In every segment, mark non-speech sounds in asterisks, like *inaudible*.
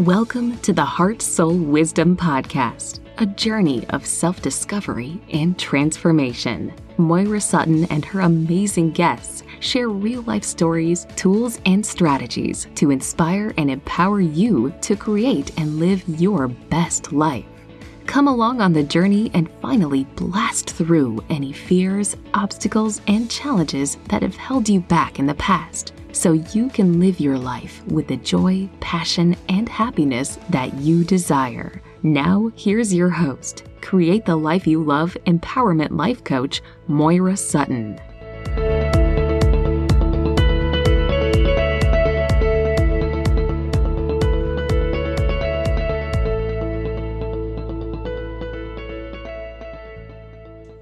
Welcome to the Heart Soul Wisdom Podcast, a journey of self discovery and transformation. Moira Sutton and her amazing guests share real life stories, tools, and strategies to inspire and empower you to create and live your best life. Come along on the journey and finally blast through any fears, obstacles, and challenges that have held you back in the past so you can live your life with the joy, passion, and happiness that you desire. Now, here's your host, Create the Life You Love Empowerment Life Coach, Moira Sutton.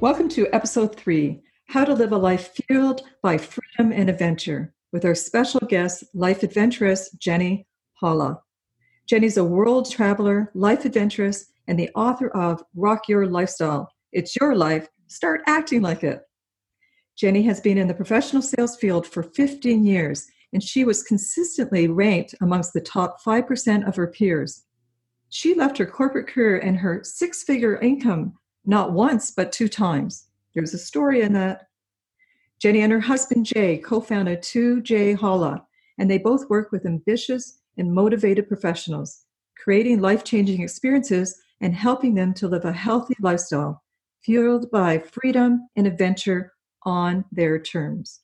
Welcome to episode three How to Live a Life Fueled by Freedom and Adventure with our special guest, life adventuress Jenny Holla. Jenny's a world traveler, life adventuress, and the author of Rock Your Lifestyle. It's your life, start acting like it. Jenny has been in the professional sales field for 15 years, and she was consistently ranked amongst the top 5% of her peers. She left her corporate career and her six figure income not once, but two times. There's a story in that. Jenny and her husband Jay co founded 2J Holla, and they both work with ambitious and motivated professionals, creating life changing experiences and helping them to live a healthy lifestyle, fueled by freedom and adventure on their terms.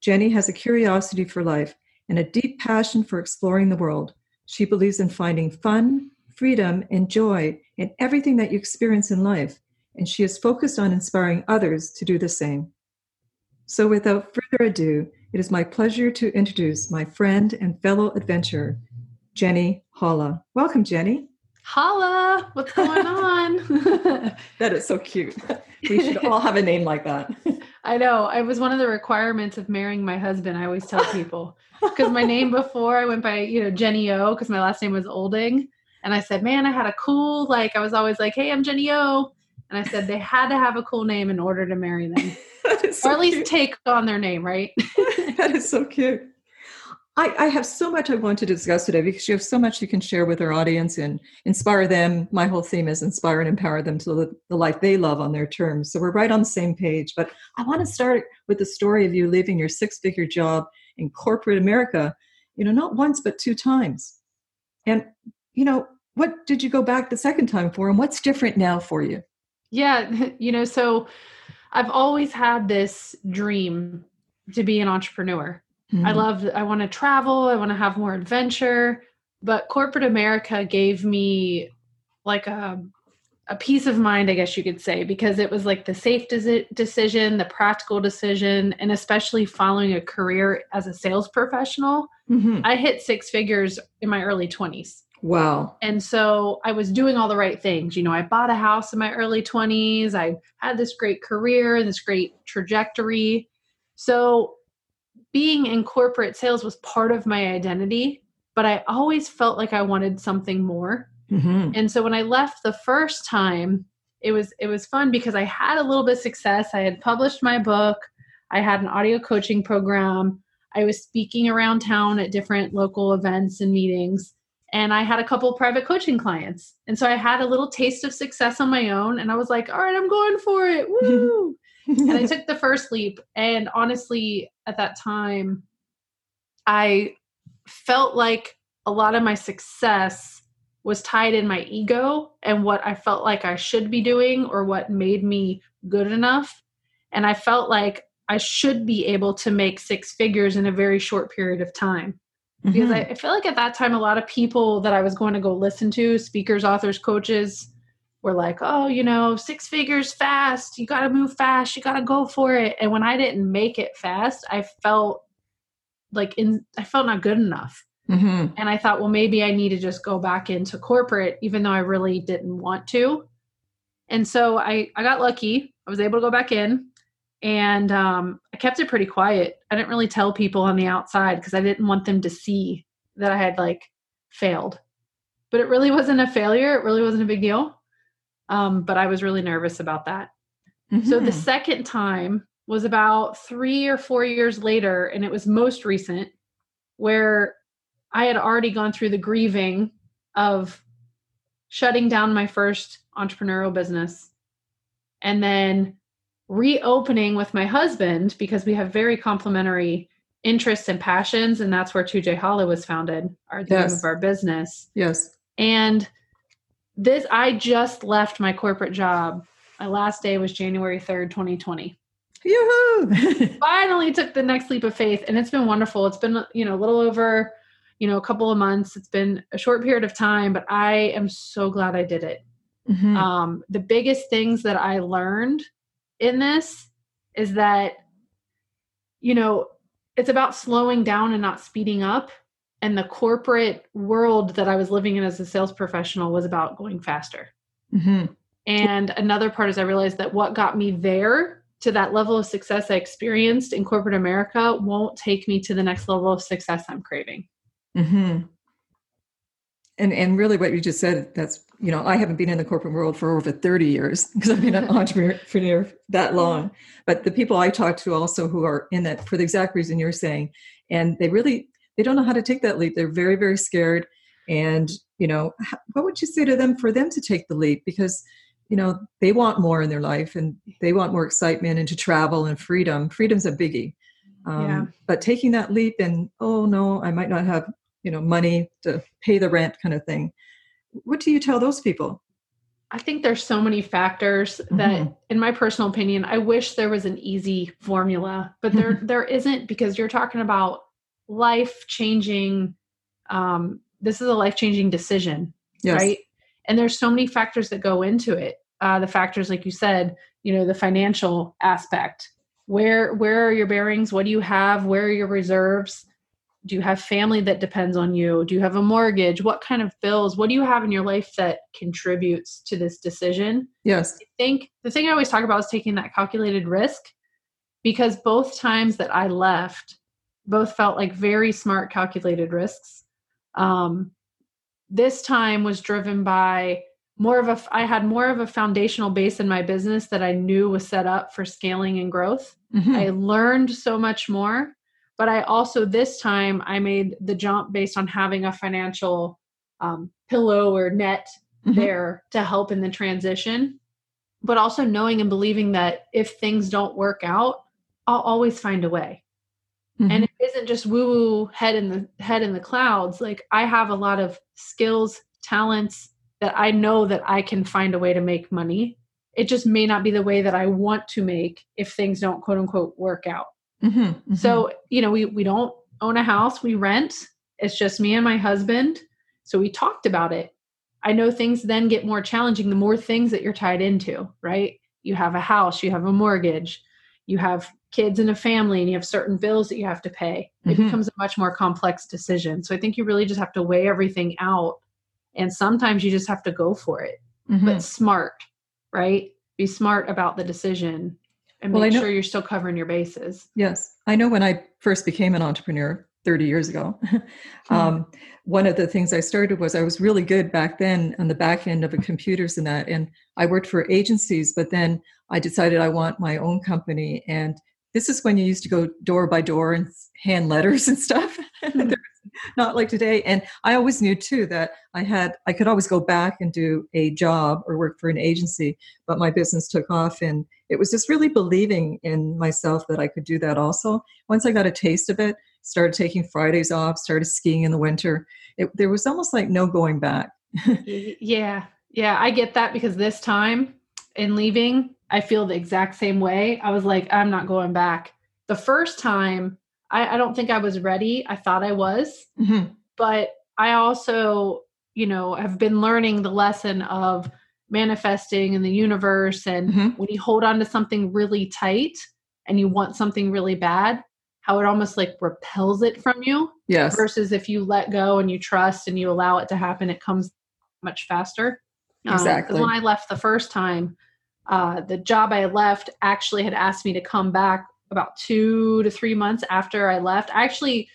Jenny has a curiosity for life and a deep passion for exploring the world. She believes in finding fun, freedom, and joy in everything that you experience in life, and she is focused on inspiring others to do the same. So, without further ado, it is my pleasure to introduce my friend and fellow adventurer, Jenny Holla. Welcome, Jenny. Holla, what's going on? *laughs* *laughs* that is so cute. We should all have a name like that. *laughs* I know. It was one of the requirements of marrying my husband. I always tell people because my name before I went by, you know, Jenny O because my last name was Olding. And I said, man, I had a cool, like, I was always like, hey, I'm Jenny O. And I said they had to have a cool name in order to marry them. So or at least cute. take on their name, right? *laughs* *laughs* that is so cute. I, I, have so much I want to discuss today because you have so much you can share with our audience and inspire them. My whole theme is inspire and empower them to live the life they love on their terms. So we're right on the same page. But I want to start with the story of you leaving your six figure job in corporate America, you know, not once, but two times. And, you know, what did you go back the second time for and what's different now for you? Yeah, *laughs* you know, so I've always had this dream to be an entrepreneur. Mm-hmm. I love I want to travel, I want to have more adventure, but corporate America gave me like a a peace of mind, I guess you could say, because it was like the safe de- decision, the practical decision, and especially following a career as a sales professional. Mm-hmm. I hit six figures in my early 20s. Wow. And so I was doing all the right things. You know, I bought a house in my early 20s. I had this great career, and this great trajectory. So being in corporate sales was part of my identity, but I always felt like I wanted something more. Mm-hmm. And so when I left the first time, it was it was fun because I had a little bit of success. I had published my book. I had an audio coaching program. I was speaking around town at different local events and meetings and I had a couple private coaching clients. And so I had a little taste of success on my own and I was like, all right, I'm going for it. *laughs* Woo! and I *laughs* took the first leap. And honestly, at that time, I felt like a lot of my success was tied in my ego and what I felt like I should be doing or what made me good enough. And I felt like I should be able to make six figures in a very short period of time mm-hmm. because I, I feel like at that time a lot of people that I was going to go listen to, speakers, authors, coaches, were like, oh, you know, six figures fast. You got to move fast. You got to go for it. And when I didn't make it fast, I felt like in, I felt not good enough. Mm-hmm. And I thought, well, maybe I need to just go back into corporate, even though I really didn't want to. And so I, I got lucky. I was able to go back in and um, I kept it pretty quiet. I didn't really tell people on the outside because I didn't want them to see that I had like failed. But it really wasn't a failure. It really wasn't a big deal. Um, but I was really nervous about that. Mm-hmm. So the mm-hmm. second time was about three or four years later, and it was most recent, where I had already gone through the grieving of shutting down my first entrepreneurial business and then reopening with my husband because we have very complementary interests and passions and that's where 2J Holla was founded our the Yes. name of our business Yes. and this i just left my corporate job my last day was january 3rd 2020 Yoo-hoo! *laughs* finally took the next leap of faith and it's been wonderful it's been you know a little over you know a couple of months it's been a short period of time but i am so glad i did it Mhm. um, the biggest things that i learned in this is that you know it's about slowing down and not speeding up and the corporate world that i was living in as a sales professional was about going faster Mhm. and another part is I realized that what got me there to that level of success I experienced in corporate America won't take me to the next level of success I'm craving. hmm And and really, what you just said that's you know I haven't been in the corporate world for over thirty years *laughs* because I've been an entrepreneur that long. But the people I talk to also who are in that for the exact reason you're saying, and they really they don't know how to take that leap. They're very very scared. And you know, what would you say to them for them to take the leap? Because you know they want more in their life and they want more excitement and to travel and freedom. Freedom's a biggie. Um, Yeah. But taking that leap and oh no, I might not have you know money to pay the rent kind of thing. What do you tell those people? I think there's so many factors that Mhm. in my personal opinion, I wish there was an easy formula, but there *laughs* there isn't because you're talking about life changing um this is a life changing decision. yes. right? And there's so many factors that go into it. Uh, the factors like you said you know the financial aspect. Where where are your bearings? What do you have? Where are your reserves do you have family that depends on you do you have a mortgage what kind of bills what do you have in your life that contributes to this decision yes I think the thing I always talk about is taking that calculated risk because both times that I left, both felt like very smart calculated risks. Um, this time was driven by more of a, I had more of a foundational base in my business that I knew was set up for scaling and growth. Mhm. I learned so much more, but I also this time I made the jump based on having a financial um, pillow or net Mhm. there to help in the transition, but also knowing and believing that if things don't work out, I'll always find a way. Mhm. And it isn't just woo woo head in the head in the clouds. Like I have a lot of skills, talents that I know that I can find a way to make money. It just may not be the way that I want to make if things don't quote unquote work out. Mhm. Mhm. So, you know, we we don't own a house, we rent. It's just me and my husband. So we talked about it. I know things then get more challenging the more things that you're tied into, right? You have a house, you have a mortgage, you have kids and a family, and you have certain bills that you have to pay. It Mhm. becomes a much more complex decision. So I think you really just have to weigh everything out. And sometimes you just have to go for it, but smart, right? Be smart about the decision and Well, make sure you're still covering your bases. Yes, I know when I first became an entrepreneur 30 years ago, *laughs* Hmm. um, one of the things I started was I was really good back then on the back end of the computers and that. And I worked for agencies, but then I decided I want my own company. And this is when you used to go door by door and hand letters and stuff. *laughs* *laughs* Not like today. And I always knew too that I had, I could always go back and do a job or work for an agency, but my business took off and it was just really believing in myself that I could do that also. Once I got a taste of it, started taking Fridays off, started skiing in the winter, it, there was almost like no going back. *laughs* Yeah yeah i get that because this time in leaving i feel the exact same way i was like i'm not going back the first time i, I don't think i was ready i thought i was Mhm. but i also you know have been learning the lesson of manifesting in the universe and Mhm. when you hold on to something really tight and you want something really bad how it almost like repels it from you Yes. versus if you let go and you trust and you allow it to happen it comes much faster Um, Exactly. when i left the first time uh, the job i left actually had asked me to come back about two to three months after i left I actually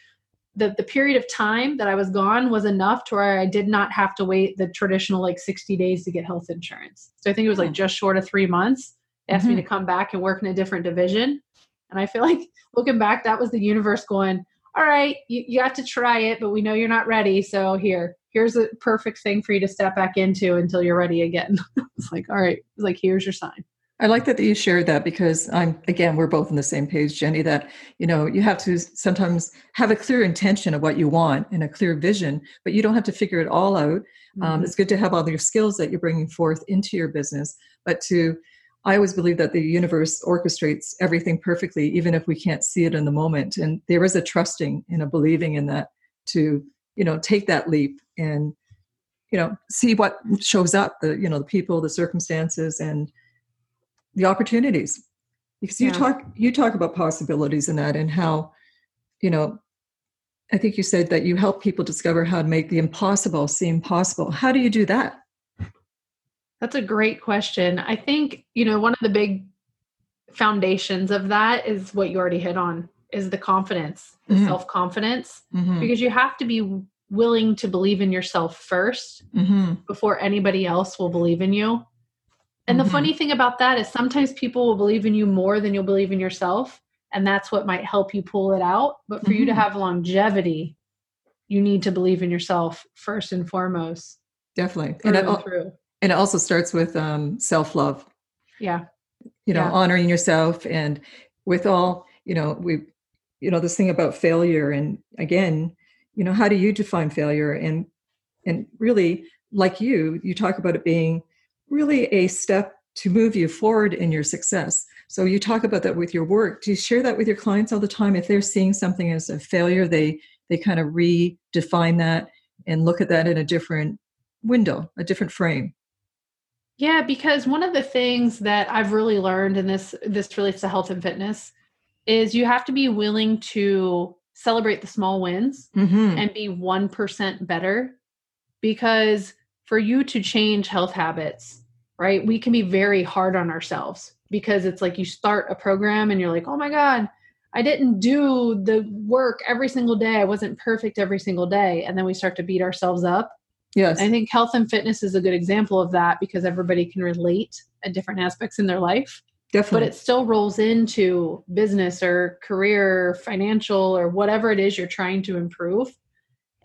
the, the period of time that i was gone was enough to where i did not have to wait the traditional like 60 days to get health insurance so i think it was like just short of three months they asked me Mhm. to come back and work in a different division and i feel like looking back that was the universe going all right, you, you got to try it, but we know you're not ready. So here, here's a perfect thing for you to step back into until you're ready again. *laughs* it's like, all right, it's like here's your sign. I like that, that you shared that because I'm again we're both on the same page, Jenny. That you know you have to sometimes have a clear intention of what you want and a clear vision, but you don't have to figure it all out. Um, mm-hmm. Um, it's good to have all your skills that you're bringing forth into your business, but to I always believe that the universe orchestrates everything perfectly, even if we can't see it in the moment. And there is a trusting and a believing in that to you know take that leap and you know see what shows up the you know the people the circumstances and the opportunities because you yeah. talk you talk about possibilities in that and how you know i think you said that you help people discover how to make the impossible seem possible how do you do that that's a great question i think you know one of the big foundations of that is what you already hit on is the confidence the mm-hmm. self-confidence mm-hmm. because you have to be willing to believe in yourself 1st mm-hmm. before anybody else will believe in you and mm-hmm. the funny thing about that is sometimes people will believe in you more than you'll believe in yourself. And that's what might help you pull it out. But for mm-hmm. you to mm-hmm. have longevity, you need to believe in yourself first and foremost. Definitely. And it, and it also starts with um, self love. Yeah. You know, yeah. honoring yourself. And with all, you know, we, you know, this thing about failure. And again, you know, how do you define failure? And, and really, like you, you talk about it being really a step to move you forward in your success. So you talk about that with your work. Do you share that with your clients all the time? If they're seeing something as a failure, they they kind of redefine that and look at that in a different window, a different frame. Yeah, because one of the things that I've really learned, and this this relates to health and fitness, is you have to be willing to celebrate the small wins mm-hmm. and be one percent better. Because for you to change health habits, right? We can be very hard on ourselves because it's like you start a program and you're like, oh my God, I didn't do the work every single day. I wasn't perfect every single day. And then we start to beat ourselves up. Yes. I think health and fitness is a good example of that because everybody can relate at different aspects in their life. Definitely. But it still rolls into business or career, financial, or whatever it is you're trying to improve.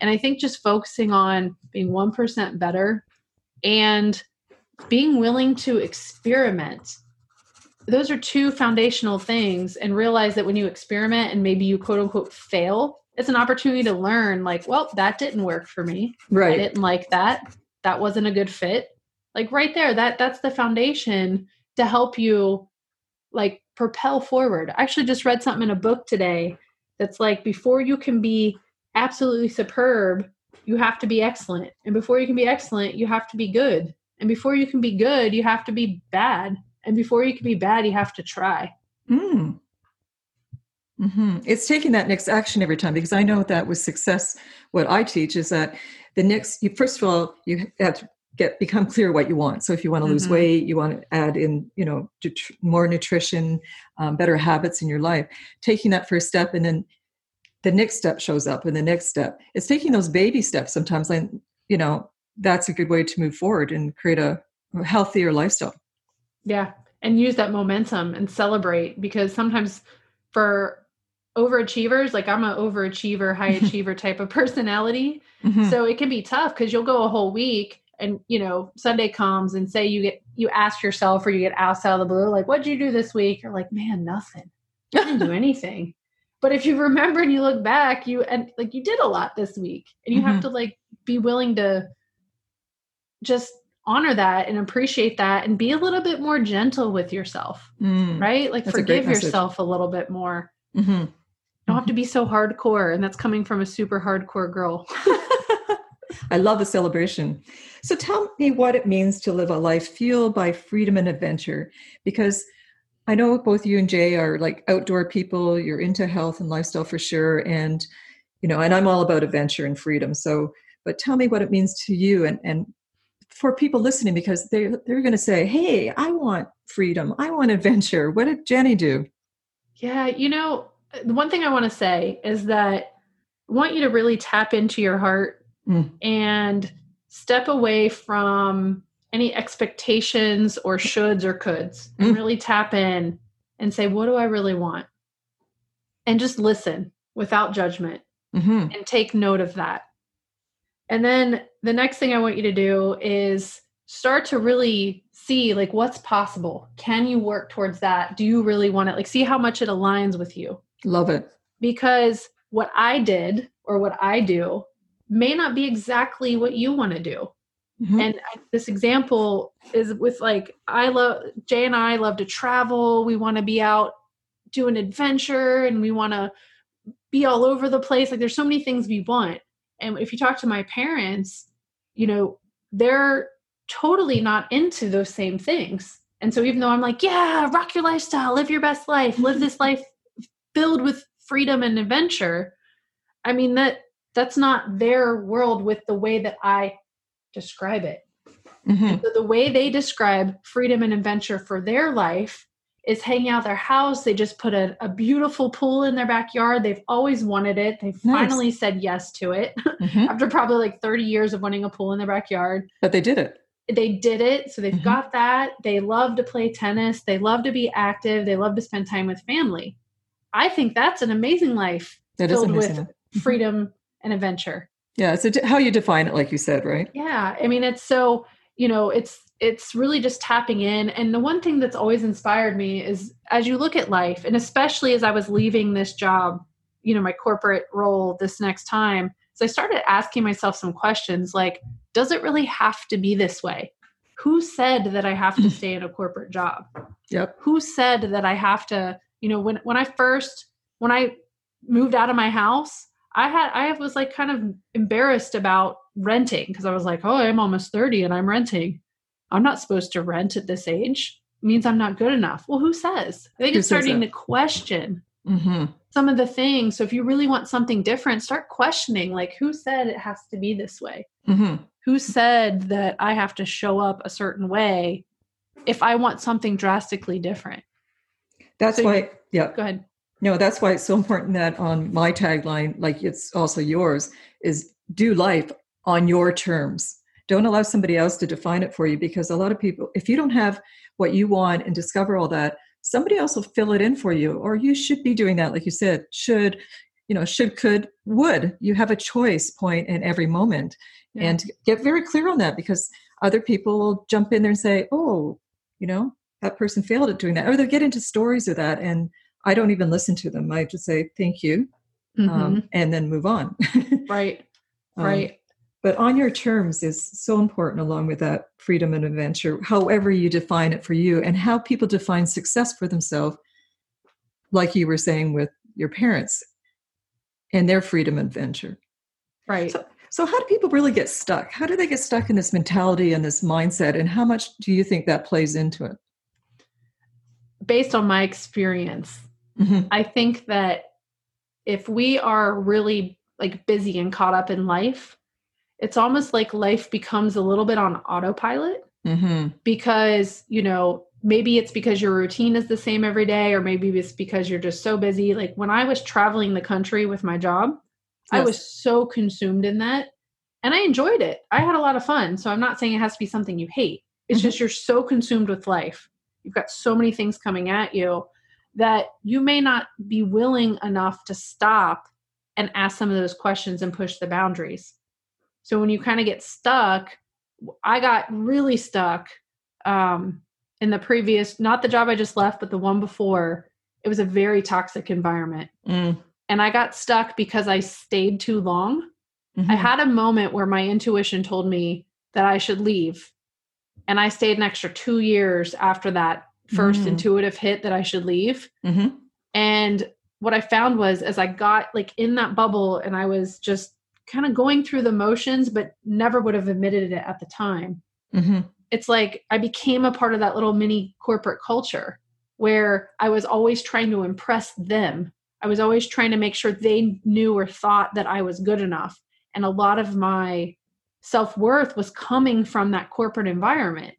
And I think just focusing on being 1% better and being willing to experiment. Those are two foundational things. And realize that when you experiment and maybe you quote unquote fail, it's an opportunity to learn, like, well, that didn't work for me. Right. I didn't like that. That wasn't a good fit. Like right there, that that's the foundation to help you like propel forward. I actually just read something in a book today that's like before you can be absolutely superb, you have to be excellent. And before you can be excellent, you have to be good. And before you can be good, you have to be bad. And before you can be bad, you have to try. Mm. Mm-hmm. It's taking that next action every time because I know that with success, what I teach is that the next, you first of all, you have to get become clear what you want. So if you want to lose mm-hmm. weight, you want to add in, you know, more nutrition, um, better habits in your life. Taking that first step and then the next step shows up and the next step. It's taking those baby steps sometimes and you know that's a good way to move forward and create a, healthier lifestyle. Yeah and use that momentum and celebrate because sometimes for overachievers like i'm an overachiever high *laughs* achiever type of personality. Mm-hmm. so it can be tough because you'll go a whole week and you know sunday comes and say you get you ask yourself or you get asked out of the blue like what'd you do this week? You're like man nothing. I didn't do *laughs* anything but if you remember and you look back you and like you did a lot this week and you mm-hmm. have to like be willing to just honor that and appreciate that and be a little bit more gentle with yourself mm. right like that's forgive yourself a little bit more mm-hmm. you don't have to be so hardcore and that's coming from a super hardcore girl *laughs* *laughs* I love the celebration. So tell me what it means to live a life fueled by freedom and adventure because I know both you and Jay are like outdoor people. You're into health and lifestyle for sure, and you know, and I'm all about adventure and freedom. So, but tell me what it means to you, and and for people listening, because they they're going to say, "Hey, I want freedom. I want adventure." What did Jenny do? Yeah, you know, the one thing I want to say is that I want you to really tap into your heart mm. and step away from any expectations or shoulds or coulds and mm. really tap in and say, what do I really want? And just listen without judgment mm-hmm. and take note of that. And then the next thing I want you to do is start to really see like what's possible. Can you work towards that? Do you really want it? Like see how much it aligns with you. Love it. Because what I did or what I do may not be exactly what you want to do. Mm-hmm. And I, this example is with like I love Jay and I love to travel. We want to be out do an adventure and we want to be all over the place. Like there's so many things we want. And if you talk to my parents, you know, they're totally not into those same things. And so even though I'm like, yeah, rock your lifestyle, live your best life, live this life filled with freedom and adventure, I mean that that's not their world with the way that I describe it. Mm-hmm. So the way they describe freedom and adventure for their life is hanging out their house. They just put a, a, beautiful pool in their backyard. They've always wanted it. They nice. finally said yes to it *laughs* mm-hmm. after probably like 30 years of wanting a pool in their backyard. But they did it. They did it. So they've mm-hmm. got that. They love to play tennis. They love to be active. They love to spend time with family. I think that's an amazing life that filled amazing. with mm-hmm. freedom and adventure. Yeah. So how you define it, like you said, right? Yeah. I mean, it's so, you know, it's it's really just tapping in and the one thing that's always inspired me is as you look at life and especially as i was leaving this job you know my corporate role this next time so i started asking myself some questions like does it really have to be this way who said that i have to *laughs* stay in a corporate job yep who said that i have to you know when when i first when i moved out of my house i had i was like kind of embarrassed about renting because i was like oh i'm almost 30 and i'm renting I'm not supposed to rent at this age. It means I'm not good enough. Well, who says? I think who it's starting to question mm-hmm. some of the things. So if you really want something different, start questioning like, who said it has to be this way? Mm-hmm. Who said that I have to show up a certain way if I want something drastically different? That's so why, you, yeah. Go ahead. No, that's why it's so important that on my tagline, like it's also yours, is do life on your terms don't allow somebody else to define it for you because a lot of people, if you don't have what you want and discover all that, somebody else will fill it in for you. Or you should be doing that, like you said, should, you know, should, could, would. You have a choice point in every moment. Yeah. And get very clear on that because other people will jump in there and say, oh, you know, that person failed at doing that. Or they'll get into stories of that. And I don't even listen to them. I just say, thank you. Um, mm-hmm. Um, and then move on. *laughs* right. Um, right but on your terms is so important along with that freedom and adventure however you define it for you and how people define success for themselves like you were saying with your parents and their freedom and adventure right so, so how do people really get stuck how do they get stuck in this mentality and this mindset and how much do you think that plays into it based on my experience mm-hmm. i think that if we are really like busy and caught up in life it's almost like life becomes a little bit on autopilot mm-hmm. because you know maybe it's because your routine is the same every day or maybe it's because you're just so busy like when i was traveling the country with my job yes. i was so consumed in that and i enjoyed it i had a lot of fun so i'm not saying it has to be something you hate it's mm-hmm. just you're so consumed with life you've got so many things coming at you that you may not be willing enough to stop and ask some of those questions and push the boundaries so when you kind of get stuck, I got really stuck um, in the previous, not the job I just left, but the one before. It was a very toxic environment. Mm. And I got stuck because I stayed too long. Mm-hmm. I had a moment where my intuition told me that I should leave. And I stayed an extra two years after that 1st mm intuitive hit that I should leave. Mm-hmm. And what I found was as I got like in that bubble and I was just kind of going through the motions, but never would have admitted it at the time. Mm-hmm. It's like I became a part of that little mini corporate culture where I was always trying to impress them. I was always trying to make sure they knew or thought that I was good enough. And a lot of my self worth was coming from that corporate environment.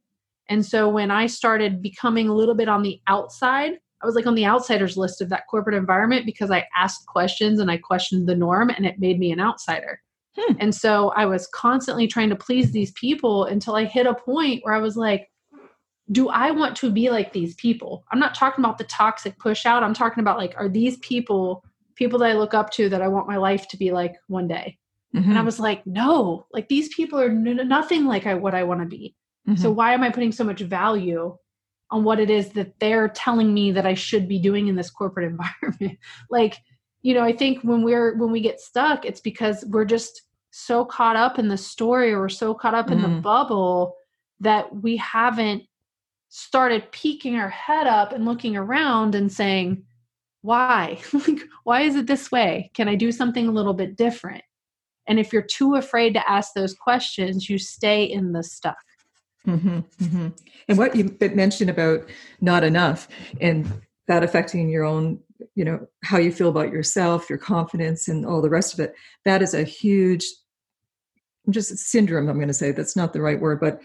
And so when I started becoming a little bit on the outside, I was like on the outsiders list of that corporate environment because I asked questions and I questioned the norm and it made me an outsider. Hmm. And so I was constantly trying to please these people until I hit a point where I was like, do I want to be like these people? I'm not talking about the toxic push out. I'm talking about like, are these people people that I look up to that I want my life to be like one day? Mm-hmm. And I was like, no, like these people are n- nothing like I, what I want to be. Mm-hmm. So why am I putting so much value on what it is that they're telling me that I should be doing in this corporate *laughs* environment? like, you know, I think when we're when we get stuck, it's because we're just so caught up in the story or we're so caught up in mm-hmm. the bubble that we haven't started peeking our head up and looking around and saying, why? *laughs* like, why is it this way? Can I do something a little bit different? And if you're too afraid to ask those questions, you stay in the stuck. Mm-hmm, mm-hmm. And what you mentioned about not enough and that affecting your own, you know, how you feel about yourself, your confidence, and all the rest of it, that is a huge just syndrome i'm going to say that's not the right word but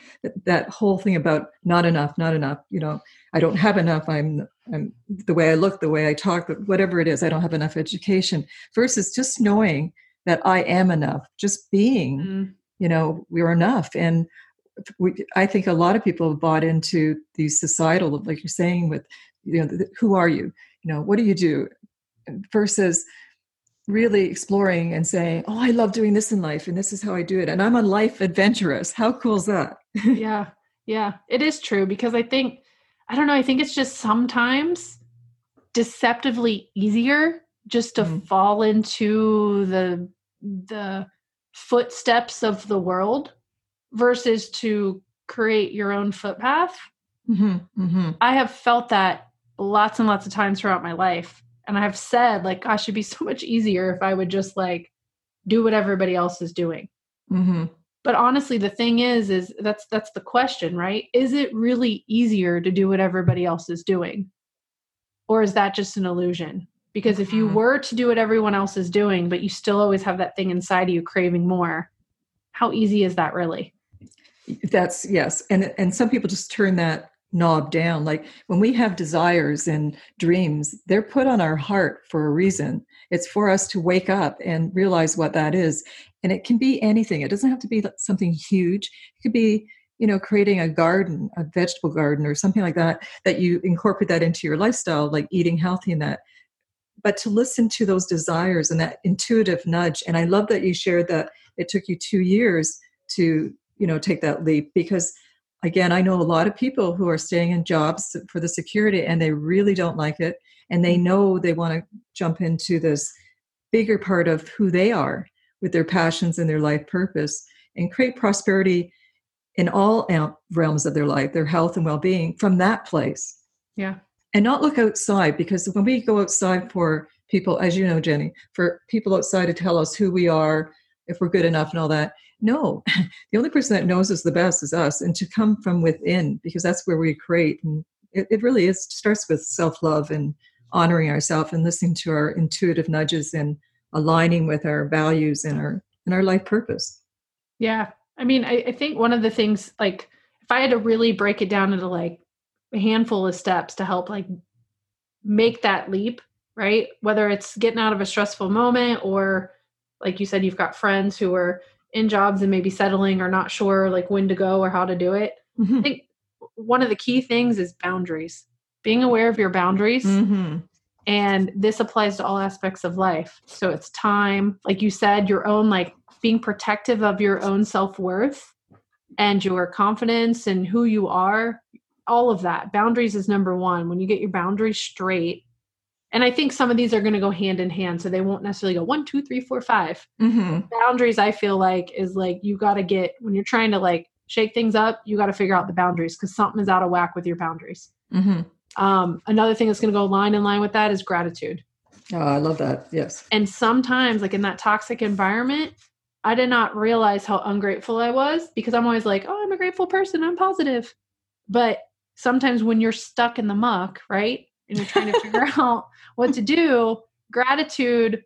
that whole thing about not enough not enough you know i don't have enough i'm i'm the way i look the way i talk whatever it is i don't have enough education versus just knowing that I am enough. Just being, mm. you know, we're enough. And we, I think a lot of people have bought into the societal, like you're saying, with, you know, who are you? You know, what do you do? Versus really exploring and saying, oh, I love doing this in life and this is how I do it. And I'm a life adventurous. How cool is that? *laughs* yeah. Yeah. It is true because I think, I don't know, I think it's just sometimes deceptively easier just to mm. fall into the the footsteps of the world versus to create your own footpath. Mm-hmm, mm-hmm. I have felt that lots and lots of times throughout my life. And I've said, like, gosh, it'd be *laughs* so much easier if I would just like do what everybody else is doing. Mm-hmm. But honestly, the thing is, is that's that's the question, right? Is it really easier to do what everybody else is doing? Or is that just an illusion? Because if you mm-hmm. were to do what everyone else is doing, but you still always have that thing inside of you craving more, how easy is that really? That's yes. And and some people just turn that knob down. Like when we have desires and dreams, they're put on our heart for a reason. It's for us to wake up and realize what that is. And it can be anything. It doesn't have to be something huge. It could be you know creating a garden a vegetable garden or something like that that you incorporate that into your lifestyle like eating healthy and that but to listen to those desires and that intuitive nudge and i love that you shared that it took you two years to you know take that leap because again i know a lot of people who are staying in jobs for the security and they really don't like it and they mm-hmm. know they want to jump into this bigger part of who they are with their passions and their life purpose and create prosperity in all realms of their life their health and well-being from that place. Yeah. And not look outside because when we go outside for people, as you know, Jenny, for people outside to tell us who we are, if we're good enough and all that, no, *laughs* the only person that knows us the best is us, and to come from within because that's where we create. And it, it really is starts with self love and honoring ourselves and listening to our intuitive nudges and aligning with our values and our and our life purpose. Yeah, I mean, I, I think one of the things like if I had to really break it down into like a handful of steps to help like make that leap, right? Whether it's getting out of a stressful moment or like you said, you've got friends who are in jobs and maybe settling or not sure like when to go or how to do it. Mm-hmm. I think one of the key things is boundaries, being aware of your boundaries. Mm-hmm. And this applies to all aspects of life. So it's time, like you said, your own, like being protective of your own self worth and your confidence and who you are, all of that. Boundaries is number one. When you get your boundaries straight, and I think some of these are going to go hand in hand, so they won't necessarily go one, two, three, four, five. Mm-hmm. Boundaries, I feel like, is like you got to get when you're trying to like shake things up, you got to figure out the boundaries because something is out of whack with your boundaries. Mm-hmm. Um, another thing that's going to go line in line with that is gratitude. Oh, I love that. Yes. And sometimes, like in that toxic environment, I did not realize how ungrateful I was because I'm always like, oh, I'm a grateful person. I'm positive. But sometimes when you're stuck in the muck, right? And you're trying to figure *laughs* out what to do, gratitude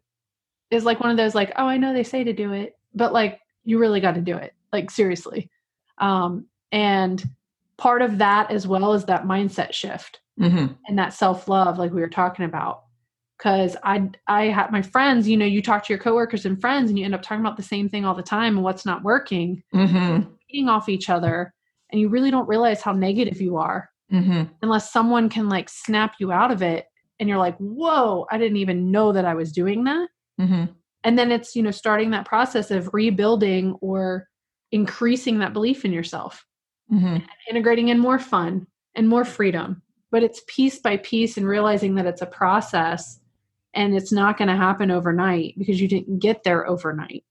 is like one of those like, oh, I know they say to do it, but like you really got to do it. Like seriously. Um, and part of that as well is that mindset shift mm-hmm. and that self-love like we were talking about because i i have my friends you know you talk to your coworkers and friends and you end up talking about the same thing all the time and what's not working mm-hmm. eating off each other and you really don't realize how negative you are mm-hmm. unless someone can like snap you out of it and you're like whoa i didn't even know that i was doing that mm-hmm. and then it's you know starting that process of rebuilding or increasing that belief in yourself mm-hmm. integrating in more fun and more freedom but it's piece by piece and realizing that it's a process and it's not going to happen overnight because you didn't get there overnight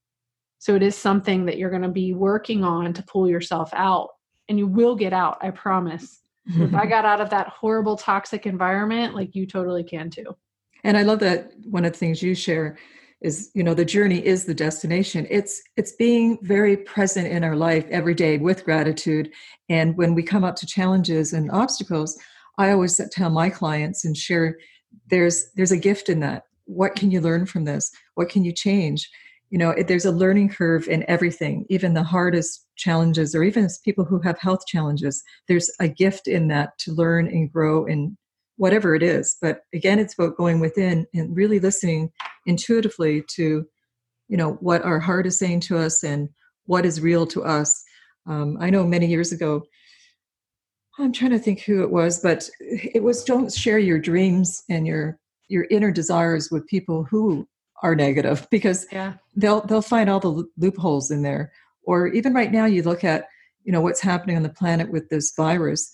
so it is something that you're going to be working on to pull yourself out and you will get out i promise if i *laughs* got out of that horrible toxic environment like you totally can too. And i love that one of the things you share is you know the journey is the destination. It's it's being very present in our life every day with gratitude. And when we come up to challenges and obstacles i always tell my clients and share there's there's a gift in that. What can you learn from this? What can you change? You know it, there's a learning curve in everything even the hardest challenges or even as people who have health challenges there's a gift in that to learn and grow and whatever it is. But again, it's about going within and really listening intuitively to, you know, what our heart is saying to us and what is real to us. Um, I know many years ago, I'm trying to think who it was, but it was don't share your dreams and your your inner desires with people who are negative because yeah. they'll they'll find all the loopholes in there. Or even right now, you look at you know what's happening on the planet with this virus,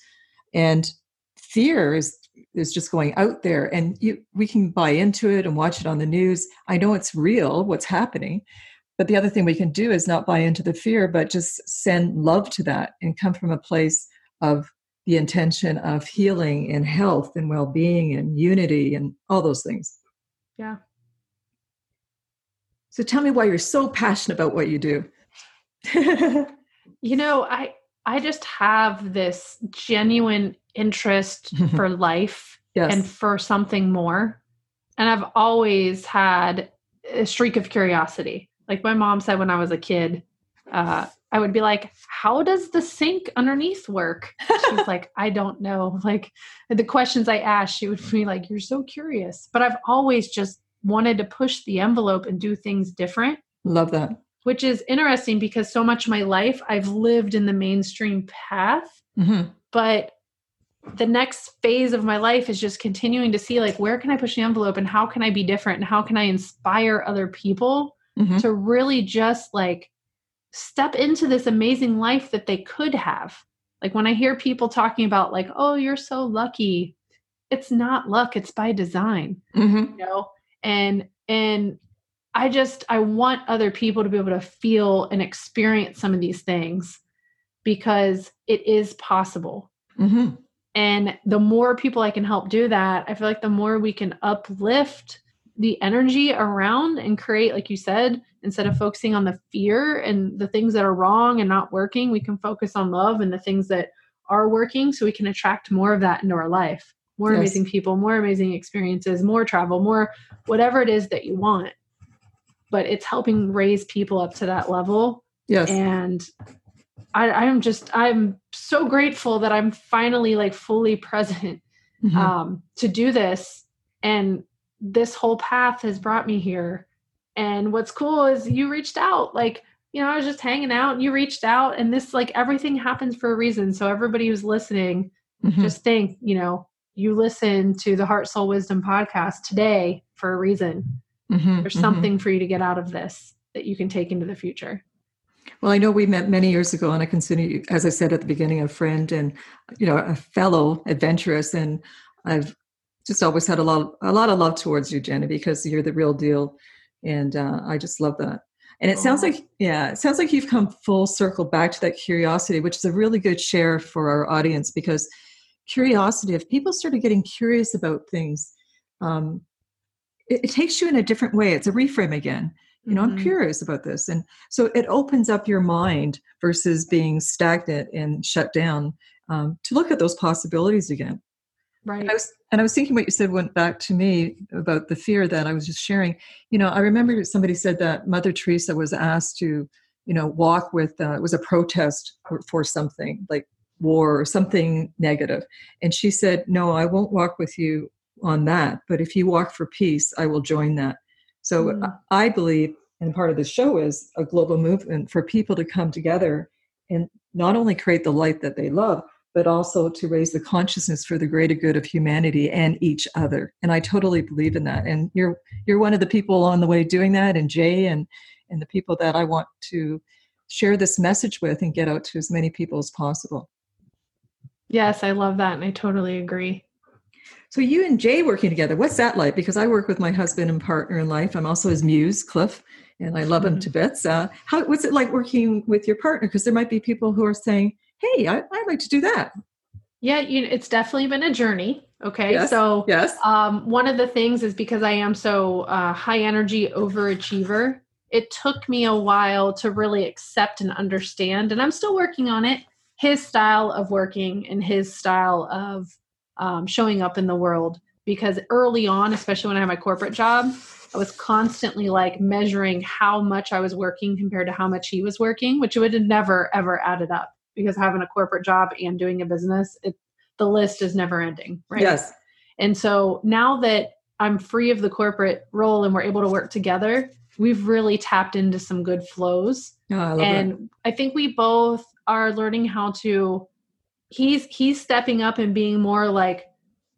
and fear is is just going out there and you, we can buy into it and watch it on the news. I know it's real what's happening but the other thing we can do is not buy into the fear but just send love to that and come from a place of the intention of healing and health and well-being and unity and all those things. Yeah. So tell me why you're so passionate about what you do *laughs* you know i i just have this genuine interest *laughs* for life yes. and for something more. And I've always had a streak of curiosity. Like my mom said when I was a kid, uh, I would be like, How does the sink underneath work? She's like, I don't know. *laughs* Like the questions I asked, she would be like, You're so curious. But I've always just wanted to push the envelope and do things different. Love that. Which is interesting because so much of my life I've lived in the mainstream path. Mm-hmm. But the next phase of my life is just continuing to see like where can i push the envelope and how can i be different and how can i inspire other people mm-hmm. to really just like step into this amazing life that they could have like when i hear people talking about like oh you're so lucky it's not luck it's by design mm-hmm. you know and and i just i want other people to be able to feel and experience some of these things because it is possible mm-hmm. And the more people I can help do that, I feel like the more we can uplift the energy around and create, like you said, instead of focusing on the fear and the things that are wrong and not working, we can focus on love and the things that are working so we can attract more of that into our life. More yes. amazing people, more amazing experiences, more travel, more whatever it is that you want. But it's helping raise people up to that level. Yes. And I, I'm just I'm so grateful that I'm finally like fully present mm-hmm. um, to do this, and this whole path has brought me here. And what's cool is you reached out, like you know, I was just hanging out, and you reached out, and this like everything happens for a reason. So everybody who's listening, mm-hmm. just think, you know, you listen to the Heart Soul Wisdom podcast today for a reason. Mm-hmm. There's mm-hmm. something for you to get out of this that you can take into the future. Well, I know we met many years ago, and I consider you, as I said at the beginning, a friend and you know a fellow adventurous. And I've just always had a lot, a lot of love towards you, Jenny, because you're the real deal, and uh, I just love that. And it oh. sounds like, yeah, it sounds like you've come full circle back to that curiosity, which is a really good share for our audience because curiosity, if people started getting curious about things, um, it, it takes you in a different way. It's a reframe again. You know mm-hmm. i'm curious about this. And so it opens up your mind versus being stagnant and shut down um, to look at those possibilities again. Right and I, was, and I was thinking what you said went back to me about the fear that i was just sharing. You know i remember somebody said that mother teresa was asked to you know walk with uh, it was a protest for, for something like war or something negative. And she said no i won't walk with you on that but if you walk for peace i will join that so mm. I believe, and part of the show is a global movement for people to come together and not only create the light that they love, but also to raise the consciousness for the greater good of humanity and each other. And I totally believe in that. And you're you're one of the people on the way doing that, and Jay and and the people that I want to share this message with and get out to as many people as possible. Yes, I love that, and I totally agree. So you and Jay working together, what's that like? Because I work with my husband and partner in life. I'm also his muse, Cliff, and I love him mm-hmm. to bits. Uh, how what's it like working with your partner? Because there might be people who are saying, "Hey, I, would like to do that." Yeah, you know, it's definitely been a journey. Okay, yes, so yes, um, one of the things is because I am so uh, high energy overachiever. It took me a while to really accept and understand, and I'm still working on it. His style of working and his style of um, showing up in the world because early on, especially when I had my corporate job, I was constantly like measuring how much I was working compared to how much he was working, which would have never ever added up because having a corporate job and doing a business, it the list is never ending, right? Yes. And so now that I'm free of the corporate role and we're able to work together, we've really tapped into some good flows. Oh, I and that. I think we both are learning how to he's he's stepping up and being more like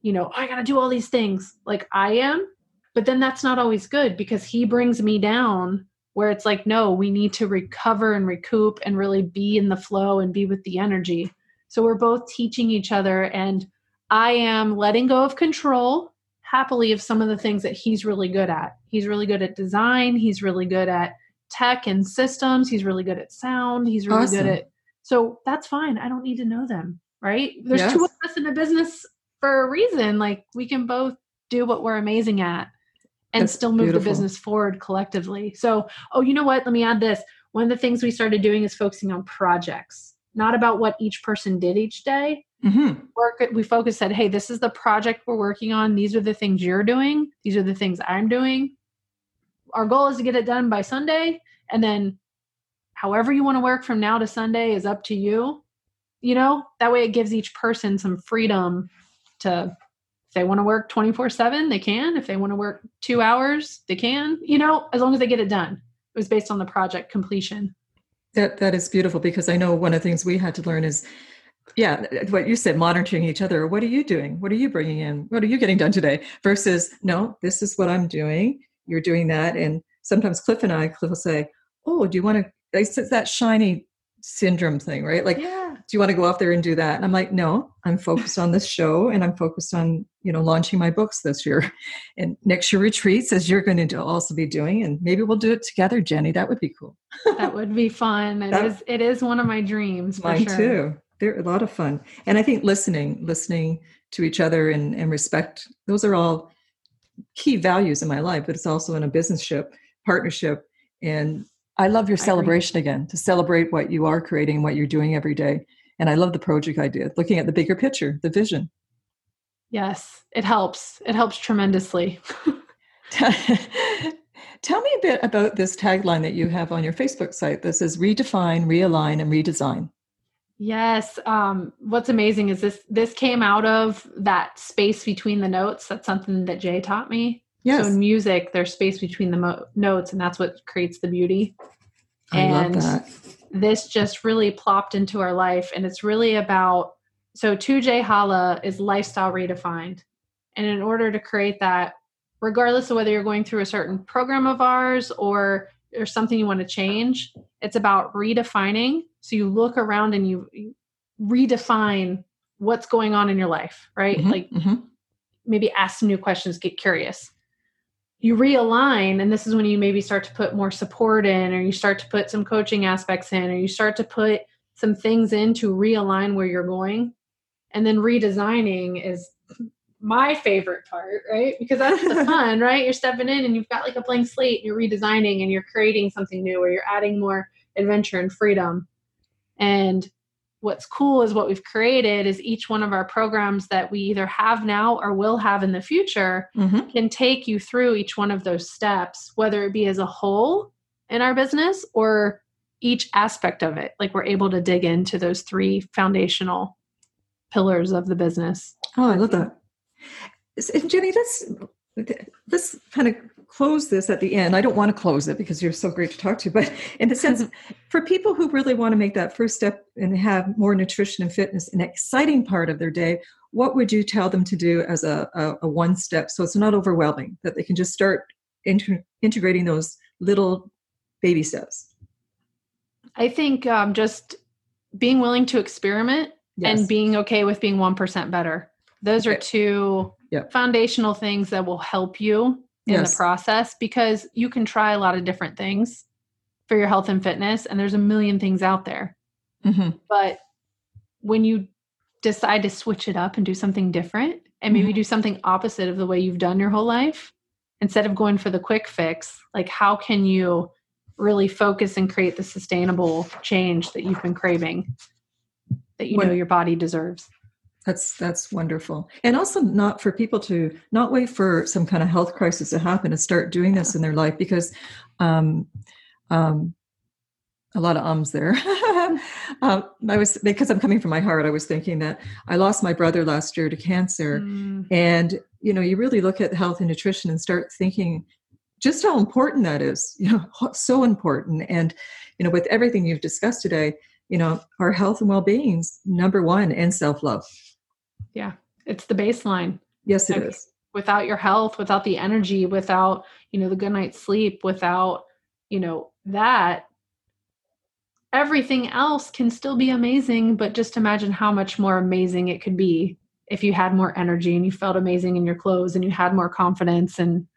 you know i gotta do all these things. Like i am but then that's not always good because he brings me down where it's like no we need to recover and recoup and really be in the flow and be with the energy. So we're both teaching each other and i am letting go of control happily of some of the things that he's really good at. He's really good at design. He's really good at tech and systems. He's really good at sound. He's really awesome. good at so that's fine. I don't need to know them, right? There's yes. two of us in a business for a reason. Like we can both do what we're amazing at and that's still move beautiful. the business forward collectively. So, oh, you know what? Let me add this. One of the things we started doing is focusing on projects, not about what each person did each day. Mm-hmm. Work, we focus said, hey, this is the project we're working on. These are the things you're doing. These are the things I'm doing. Our goal is to get it done by Sunday. And then however you want to work from now to Sunday is up to you. You know, that way it gives each person some freedom to if they want to work 24/7, they can. If they want to work 2 hours, they can. You know, as long as they get it done. It was based on the project completion. That that is beautiful because I know one of the things we had to learn is yeah, what you said, monitoring each other. What are you doing? What are you bringing in? What are you getting done today? Versus, no, this is what I'm doing. You're doing that. And sometimes Cliff and I, Cliff will say, oh, do you want to it's that shiny syndrome thing, right? Like, yeah. do you want to go off there and do that? And I'm like, no, I'm focused on this show and I'm focused on, you know, launching my books this year *laughs* and next year retreats as you're going to also be doing. And maybe we'll do it together, Jenny. That would be cool. that would be fun. *laughs* It that, is, it is one of my dreams. mine sure. too. They're a lot of fun. And I think listening, listening to each other and, and respect, those are all key values in my life, but it's also in a business ship, partnership and I love your celebration again to celebrate what you are creating, and what you're doing every day. And I love the project idea, looking at the bigger picture, the vision. Yes, it helps. It helps tremendously. *laughs* *laughs* Tell me a bit about this tagline that you have on your Facebook site. This is redefine, realign, and redesign. Yes. Um, what's amazing is this this came out of that space between the notes. That's something that Jay taught me. Yes. So in music, there's space between the mo- notes, and that's what creates the beauty. I and love that. this just really plopped into our life, and it's really about. So 2J Holla is lifestyle redefined, and in order to create that, regardless of whether you're going through a certain program of ours or there's something you want to change, it's about redefining. So you look around and you, you redefine what's going on in your life, right? Mm-hmm, like mm-hmm. maybe ask some new questions, get curious you realign and this is when you maybe start to put more support in or you start to put some coaching aspects in or you start to put some things in to realign where you're going. And then redesigning is my favorite part right? Because that's the *laughs* fun right? You're stepping in and you've got like a blank slate and you're redesigning and you're creating something new or you're adding more adventure and freedom. And what's cool is what we've created is each one of our programs that we either have now or will have in the future mm-hmm. can take you through each one of those steps whether it be as a whole in our business or each aspect of it. Like we're able to dig into those three foundational pillars of the business. Oh i love that. And jenny let's let's kind of close this at the end, I don't want to close it because you're so great to talk to, but in the sense of *laughs* for people who really want to make that first step and have more nutrition and fitness an exciting part of their day, what would you tell them to do as a, a, a one step so it's not overwhelming, that they can just start inter- integrating those little baby steps? I think um, just being willing to experiment yes. and being okay with being 1% better. Those okay. are two yep. foundational things that will help you in yes. the process because you can try a lot of different things for your health and fitness, and there's a million things out there. Mm-hmm. But when you decide to switch it up and do something different, and maybe mm-hmm. do something opposite of the way you've done your whole life, instead of going for the quick fix, like how can you really focus and create the sustainable change that you've been craving that you know your body deserves? That's that's wonderful, and also not for people to not wait for some kind of health crisis to happen and start doing this in their life because, um, um, a lot of ums there. *laughs* um, I was because I'm coming from my heart. I was thinking that I lost my brother last year to cancer, mm. and you know, you really look at health and nutrition and start thinking just how important that is. You know, so important. And you know, with everything you've discussed today, you know, our health and well-being's number one, and self-love. Yeah, it's the baseline. Yes, it I mean, is. Without your health, without the energy, without, you know, the good night's sleep, without, you know, that, everything else can still be amazing. But just imagine how much more amazing it could be if you had more energy and you felt amazing in your clothes and you had more confidence and,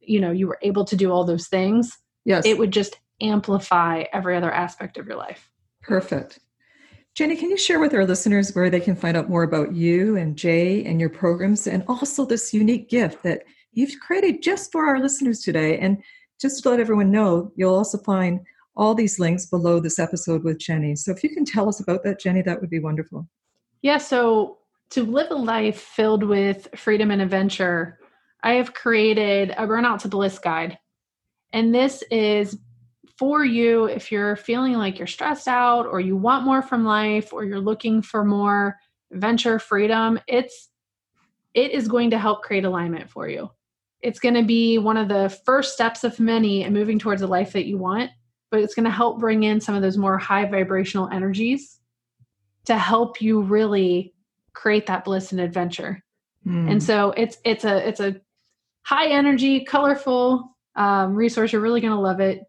you know, you were able to do all those things. Yes. It would just amplify every other aspect of your life. Perfect. Jenny, can you share with our listeners where they can find out more about you and Jay and your programs and also this unique gift that you've created just for our listeners today? And just to let everyone know, you'll also find all these links below this episode with Jenny. So if you can tell us about that, Jenny, that would be wonderful. Yeah, so to live a life filled with freedom and adventure, I have created a Burnout to Bliss guide. And this is for you if you're feeling like you're stressed out or you want more from life or you're looking for more venture freedom it's it is going to help create alignment for you. It's going to be one of the first steps of many in moving towards a life that you want but it's going to help bring in some of those more high vibrational energies to help you really create that bliss and adventure. Mm. and so it's it's a it's a high energy colorful um, resource. You're really going to love it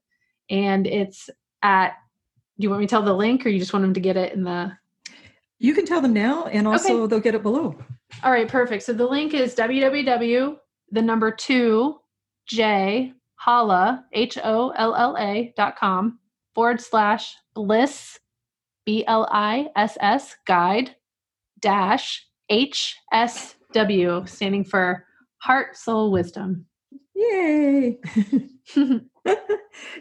and it's at do you want me to tell the link or you just want them to get it in the? You can tell them now and also okay. they'll get it below. All right perfect. So the link is www the number two j holla h-o-l-l-a dot com forward slash bliss b-l-i-s-s guide dash h-s-w standing for heart soul wisdom yay *laughs*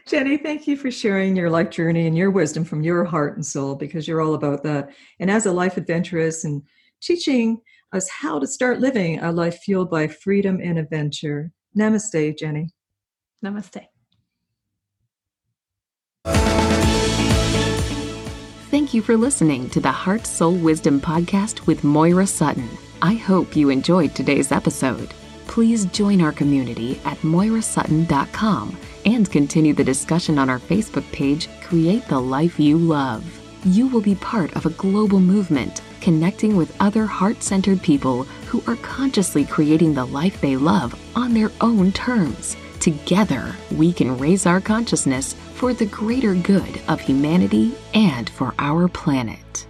Jenny, thank you for sharing your life journey and your wisdom from your heart and soul because you're all about that. And as a life adventurous and teaching us how to start living a life fueled by freedom and adventure. Namaste, Jenny. Namaste. Thank you for listening to the Heart Soul Wisdom Podcast with Moira Sutton. I hope you enjoyed today's episode. Please join our community at moirasutton.com and continue the discussion on our Facebook page, Create the Life You Love. You will be part of a global movement connecting with other heart centered people who are consciously creating the life they love on their own terms. Together, we can raise our consciousness for the greater good of humanity and for our planet.